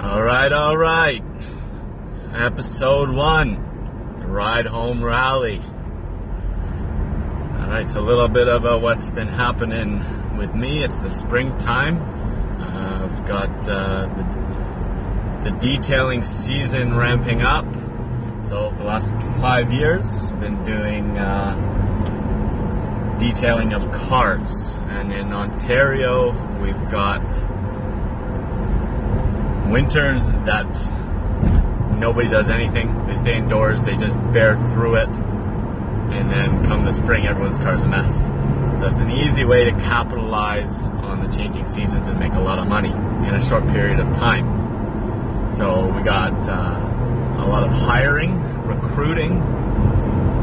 All right, all right. Episode one, the ride home rally. All right, so a little bit uh, what's been happening with me. It's the springtime. Uh, I've got uh, the, the detailing season ramping up. So for the last five years, I've been doing uh, detailing of cars. And in Ontario, we've got winters that nobody does anything. They stay indoors, they just bear through it. And then come the spring, everyone's car's a mess. So it's an easy way to capitalize on the changing seasons and make a lot of money in a short period of time. So we got uh, a lot of hiring, recruiting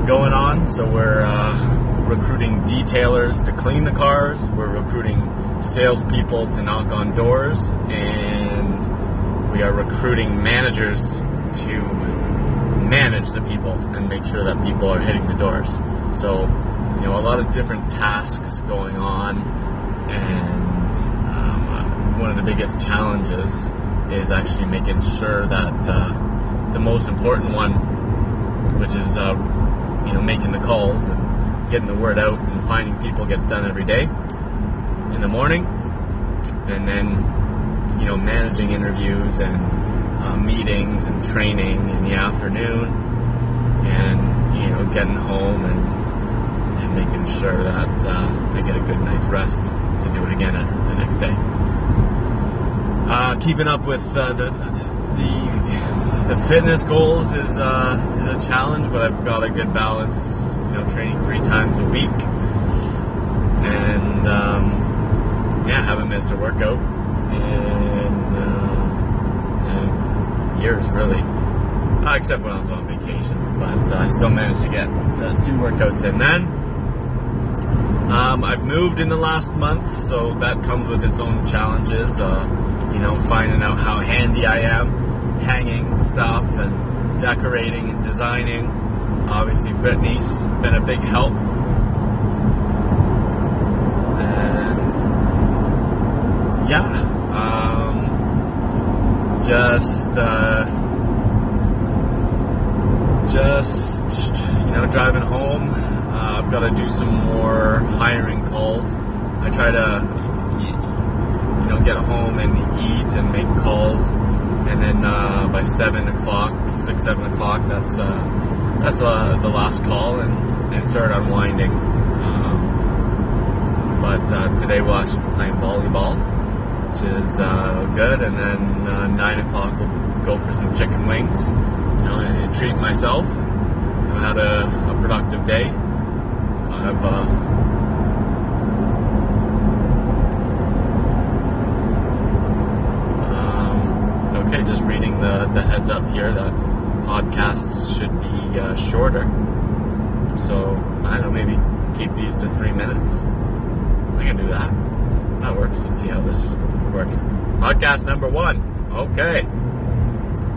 going on. So we're uh, recruiting detailers to clean the cars. We're recruiting salespeople to knock on doors, and we are recruiting managers to manage the people and make sure that people are hitting the doors. So, you know, a lot of different tasks going on, and um, uh, one of the biggest challenges is actually making sure that uh, the most important one, which is uh, you know making the calls and getting the word out and finding people, gets done every day in the morning, and then you know managing interviews and uh, meetings and training in the afternoon, and you know getting home and and making sure that uh, I get a good night's rest to do it again the next day. Uh, keeping up with uh, the, the the fitness goals is uh, is a challenge, but I've got a good balance. You know, training three times a week, and um, yeah, haven't missed a workout in years really, uh, except when I was on vacation. But uh, I still managed to get two workouts in then. Um, I've moved in the last month, so that comes with its own challenges. Uh, you know, finding out how handy I am, hanging stuff and decorating and designing. Obviously, Brittany's been a big help. And yeah, um, just uh, just you know driving home. Uh, I've got to do some more hiring calls. I try to you know get home and eat and make calls, and then uh, by seven o'clock, six seven o'clock, that's uh, that's the, the last call, and, and start unwinding. Um, but uh, today we'll actually be playing volleyball, which is uh, good, and then uh, nine o'clock we'll go for some chicken wings. You know, and treat myself. I've had a, a productive day. I've uh, um, okay, just reading the, the heads up here that podcasts should be uh, shorter. So I don't know, maybe keep these to three minutes. I can do that. That works. Let's see how this works. Podcast number one. Okay.